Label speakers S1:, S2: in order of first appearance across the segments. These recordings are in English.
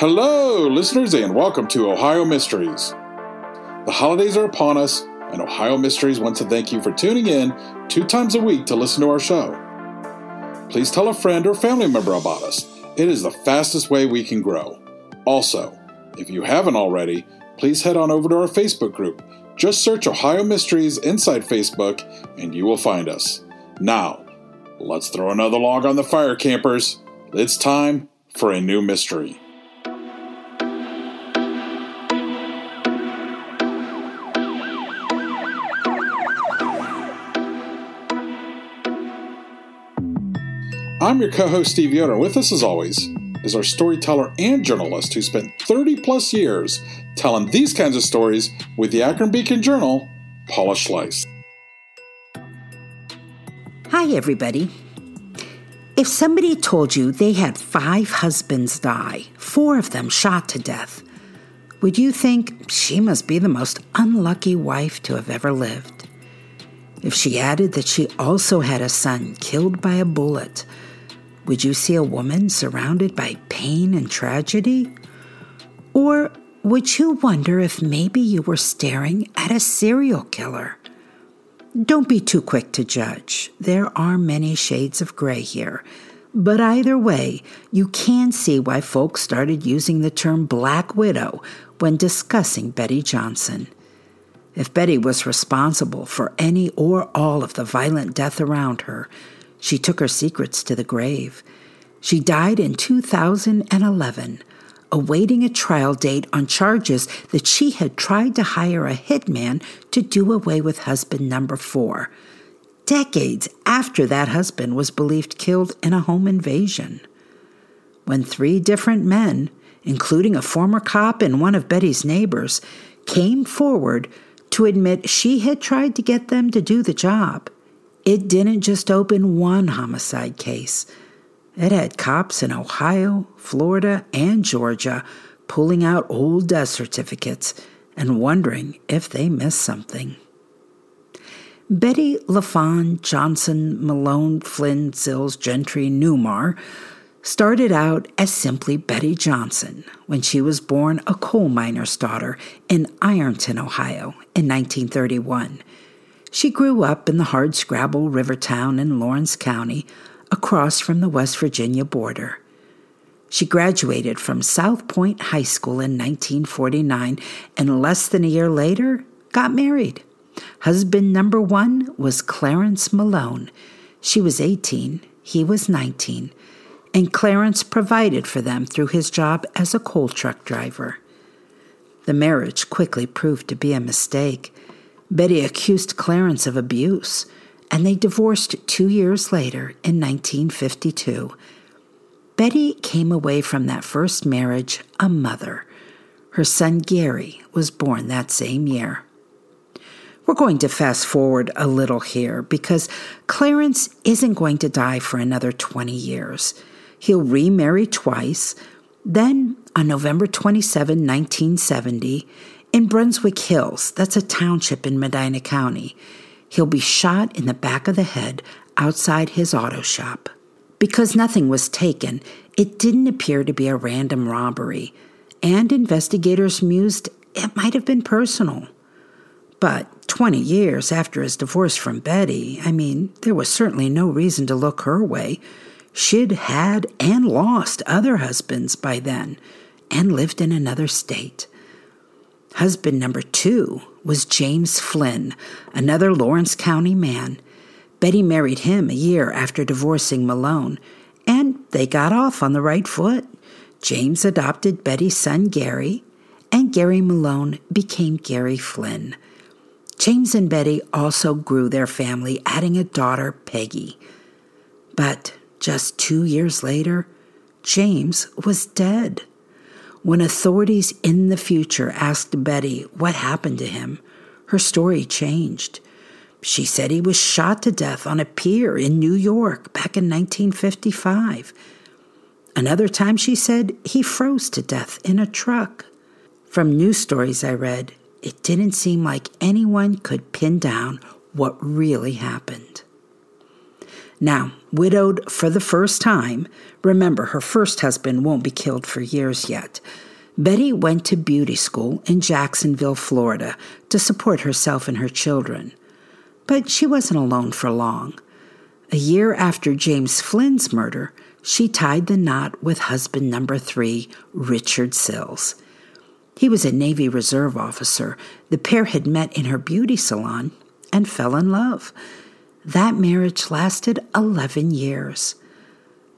S1: Hello, listeners, and welcome to Ohio Mysteries. The holidays are upon us, and Ohio Mysteries wants to thank you for tuning in two times a week to listen to our show. Please tell a friend or family member about us. It is the fastest way we can grow. Also, if you haven't already, please head on over to our Facebook group. Just search Ohio Mysteries inside Facebook, and you will find us. Now, let's throw another log on the fire, campers. It's time for a new mystery. I'm your co host, Steve Yoder. With us, as always, is our storyteller and journalist who spent 30 plus years telling these kinds of stories with the Akron Beacon Journal, Paula Schleis.
S2: Hi, everybody. If somebody told you they had five husbands die, four of them shot to death, would you think she must be the most unlucky wife to have ever lived? If she added that she also had a son killed by a bullet, would you see a woman surrounded by pain and tragedy? Or would you wonder if maybe you were staring at a serial killer? Don't be too quick to judge. There are many shades of gray here. But either way, you can see why folks started using the term Black Widow when discussing Betty Johnson. If Betty was responsible for any or all of the violent death around her, she took her secrets to the grave. She died in 2011, awaiting a trial date on charges that she had tried to hire a hitman to do away with husband number four, decades after that husband was believed killed in a home invasion. When three different men, including a former cop and one of Betty's neighbors, came forward to admit she had tried to get them to do the job, it didn't just open one homicide case. It had cops in Ohio, Florida, and Georgia pulling out old death certificates and wondering if they missed something. Betty LaFon Johnson Malone Flynn Sills Gentry Neumar started out as simply Betty Johnson when she was born a coal miner's daughter in Ironton, Ohio in 1931 she grew up in the hardscrabble river town in Lawrence County, across from the West Virginia border. She graduated from South Point High School in 1949 and less than a year later got married. Husband number one was Clarence Malone. She was 18, he was 19, and Clarence provided for them through his job as a coal truck driver. The marriage quickly proved to be a mistake. Betty accused Clarence of abuse, and they divorced two years later in 1952. Betty came away from that first marriage a mother. Her son Gary was born that same year. We're going to fast forward a little here because Clarence isn't going to die for another 20 years. He'll remarry twice. Then, on November 27, 1970, in Brunswick Hills, that's a township in Medina County, he'll be shot in the back of the head outside his auto shop. Because nothing was taken, it didn't appear to be a random robbery, and investigators mused it might have been personal. But 20 years after his divorce from Betty, I mean, there was certainly no reason to look her way. She'd had and lost other husbands by then and lived in another state. Husband number two was James Flynn, another Lawrence County man. Betty married him a year after divorcing Malone, and they got off on the right foot. James adopted Betty's son Gary, and Gary Malone became Gary Flynn. James and Betty also grew their family, adding a daughter, Peggy. But just two years later, James was dead. When authorities in the future asked Betty what happened to him, her story changed. She said he was shot to death on a pier in New York back in 1955. Another time she said he froze to death in a truck. From news stories I read, it didn't seem like anyone could pin down what really happened. Now, widowed for the first time, remember her first husband won't be killed for years yet. Betty went to beauty school in Jacksonville, Florida, to support herself and her children. But she wasn't alone for long. A year after James Flynn's murder, she tied the knot with husband number three, Richard Sills. He was a Navy Reserve officer. The pair had met in her beauty salon and fell in love. That marriage lasted 11 years.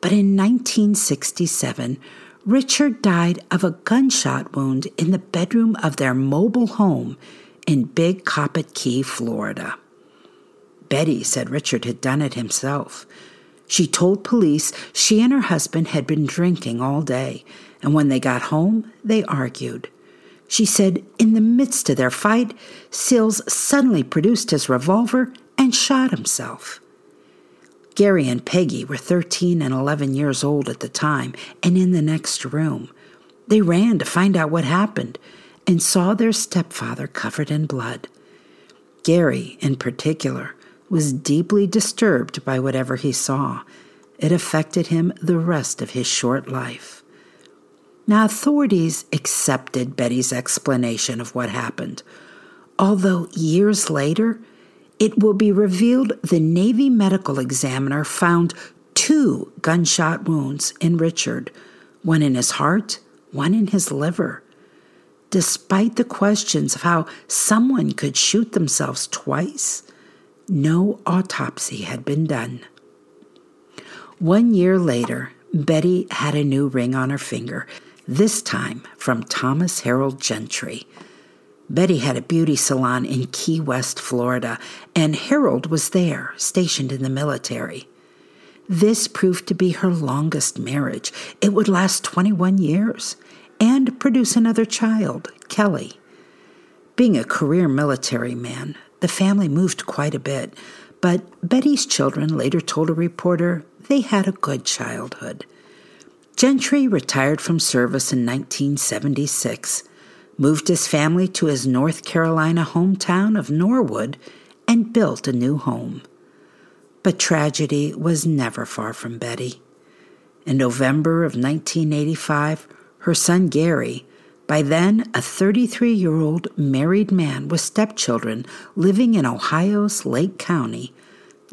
S2: But in 1967, Richard died of a gunshot wound in the bedroom of their mobile home in Big Coppitt Key, Florida. Betty said Richard had done it himself. She told police she and her husband had been drinking all day, and when they got home, they argued. She said in the midst of their fight, Sills suddenly produced his revolver and shot himself. Gary and Peggy were 13 and 11 years old at the time and in the next room. They ran to find out what happened and saw their stepfather covered in blood. Gary, in particular, was deeply disturbed by whatever he saw. It affected him the rest of his short life. Now, authorities accepted Betty's explanation of what happened, although years later, it will be revealed the Navy medical examiner found two gunshot wounds in Richard one in his heart, one in his liver. Despite the questions of how someone could shoot themselves twice, no autopsy had been done. One year later, Betty had a new ring on her finger, this time from Thomas Harold Gentry. Betty had a beauty salon in Key West, Florida, and Harold was there, stationed in the military. This proved to be her longest marriage. It would last 21 years and produce another child, Kelly. Being a career military man, the family moved quite a bit, but Betty's children later told a reporter they had a good childhood. Gentry retired from service in 1976 moved his family to his North Carolina hometown of Norwood, and built a new home. But tragedy was never far from Betty. In November of 1985, her son Gary, by then a 33 year old married man with stepchildren living in Ohio's Lake County,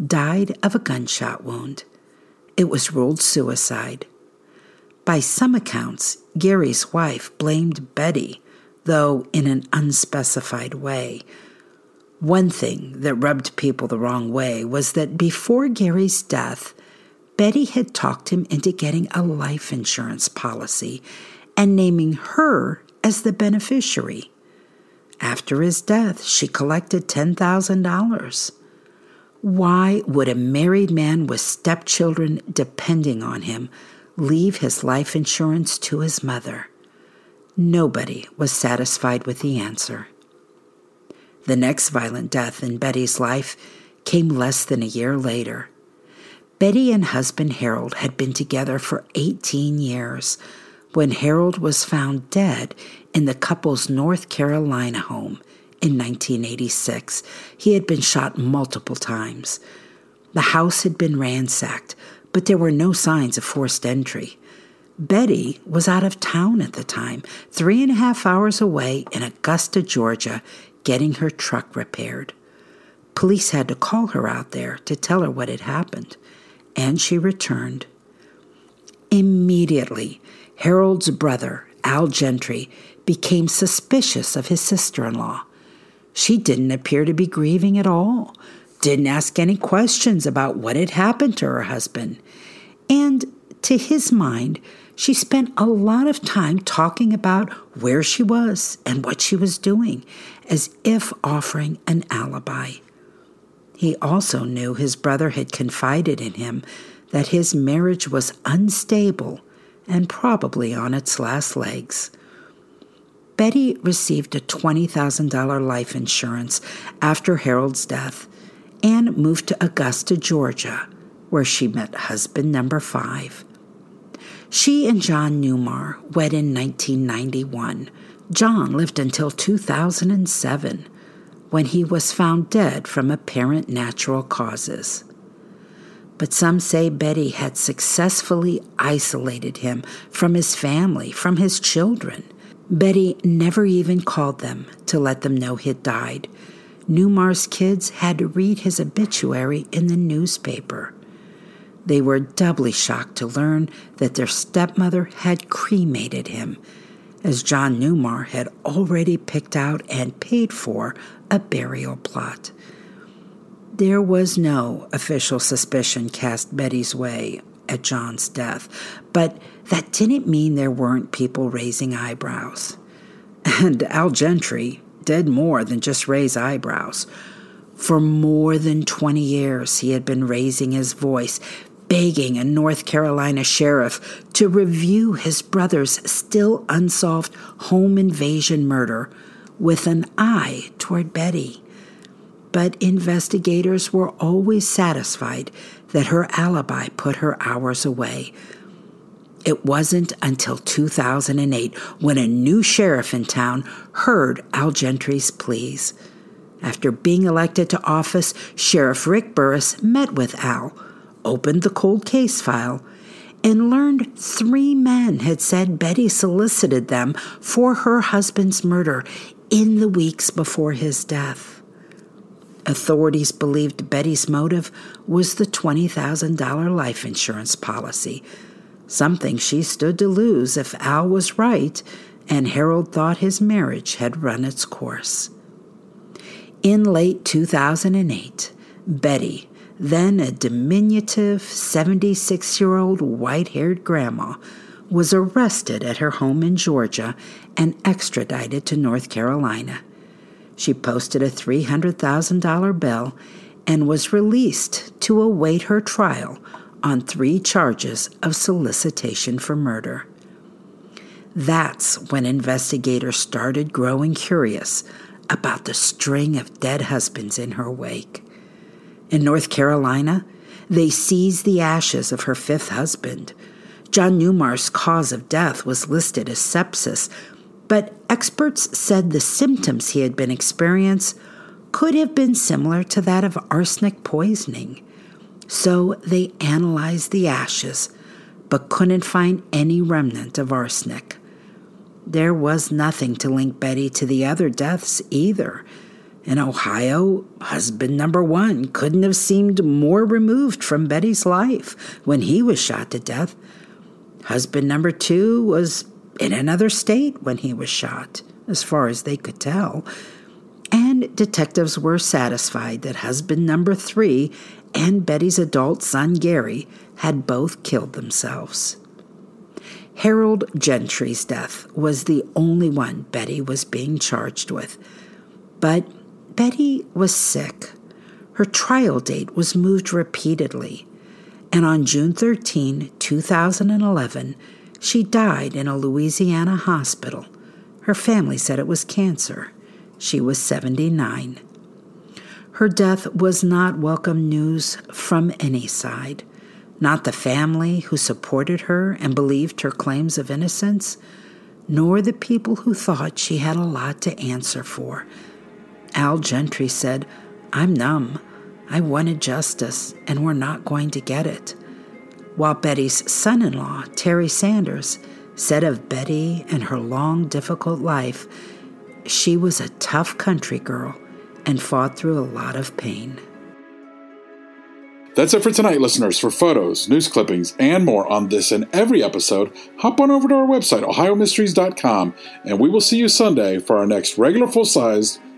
S2: died of a gunshot wound. It was ruled suicide. By some accounts, Gary's wife blamed Betty though in an unspecified way. One thing that rubbed people the wrong way was that before Gary's death, Betty had talked him into getting a life insurance policy and naming her as the beneficiary. After his death, she collected $10,000. Why would a married man with stepchildren depending on him leave his life insurance to his mother? Nobody was satisfied with the answer. The next violent death in Betty's life came less than a year later. Betty and husband Harold had been together for 18 years when Harold was found dead in the couple's North Carolina home in 1986. He had been shot multiple times. The house had been ransacked, but there were no signs of forced entry. Betty was out of town at the time, three and a half hours away in Augusta, Georgia, getting her truck repaired. Police had to call her out there to tell her what had happened, and she returned Immediately, Harold's brother, Al Gentry, became suspicious of his sister in law. She didn't appear to be grieving at all, didn't ask any questions about what had happened to her husband. And to his mind, she spent a lot of time talking about where she was and what she was doing, as if offering an alibi. He also knew his brother had confided in him that his marriage was unstable and probably on its last legs. Betty received a $20,000 life insurance after Harold's death and moved to Augusta, Georgia, where she met husband number five. She and John Neumar wed in 1991. John lived until 2007, when he was found dead from apparent natural causes. But some say Betty had successfully isolated him from his family, from his children. Betty never even called them to let them know he'd died. Neumar's kids had to read his obituary in the newspaper. They were doubly shocked to learn that their stepmother had cremated him, as John Neumar had already picked out and paid for a burial plot. There was no official suspicion cast Betty's way at John's death, but that didn't mean there weren't people raising eyebrows. And Al Gentry did more than just raise eyebrows. For more than 20 years, he had been raising his voice, begging a North Carolina sheriff to review his brother's still unsolved home invasion murder with an eye toward Betty. But investigators were always satisfied that her alibi put her hours away. It wasn't until 2008 when a new sheriff in town heard Al Gentry's pleas. After being elected to office, Sheriff Rick Burris met with Al opened the cold case file, and learned three men had said Betty solicited them for her husband's murder in the weeks before his death. Authorities believed Betty's motive was the $20,000 life insurance policy, something she stood to lose if Al was right and Harold thought his marriage had run its course. In late 2008, Betty, then a diminutive 76 year old white haired grandma, was arrested at her home in Georgia and extradited to North Carolina. She posted a $300,000 bail and was released to await her trial on three charges of solicitation for murder. That's when investigators started growing curious about the string of dead husbands in her wake. In North Carolina, they seized the ashes of her fifth husband. John Neumar's cause of death was listed as sepsis, but experts said the symptoms he had been experiencing could have been similar to that of arsenic poisoning. So they analyzed the ashes, but couldn't find any remnant of arsenic. There was nothing to link Betty to the other deaths either. In Ohio, husband number one couldn't have seemed more removed from Betty's life when he was shot to death. Husband number two was in another state when he was shot, as far as they could tell. And detectives were satisfied that husband number three and Betty's adult son Gary had both killed themselves. Harold Gentry's death was the only one Betty was being charged with. But Betty was sick. Her trial date was moved repeatedly, and on June 13, 2011, she died in a Louisiana hospital. Her family said it was cancer. She was 79. Her death was not welcome news from any side. Not the family who supported her and believed her claims of innocence, nor the people who thought she had a lot to answer for Al Gentry said, I'm numb. I wanted justice, and we're not going to get it. While Betty's son in law, Terry Sanders, said of Betty and her long, difficult life, she was a tough country girl and fought through a lot of pain.
S1: That's it for tonight, listeners. For photos, news clippings, and more on this and every episode, hop on over to our website, ohiomysteries.com, and we will see you Sunday for our next regular full sized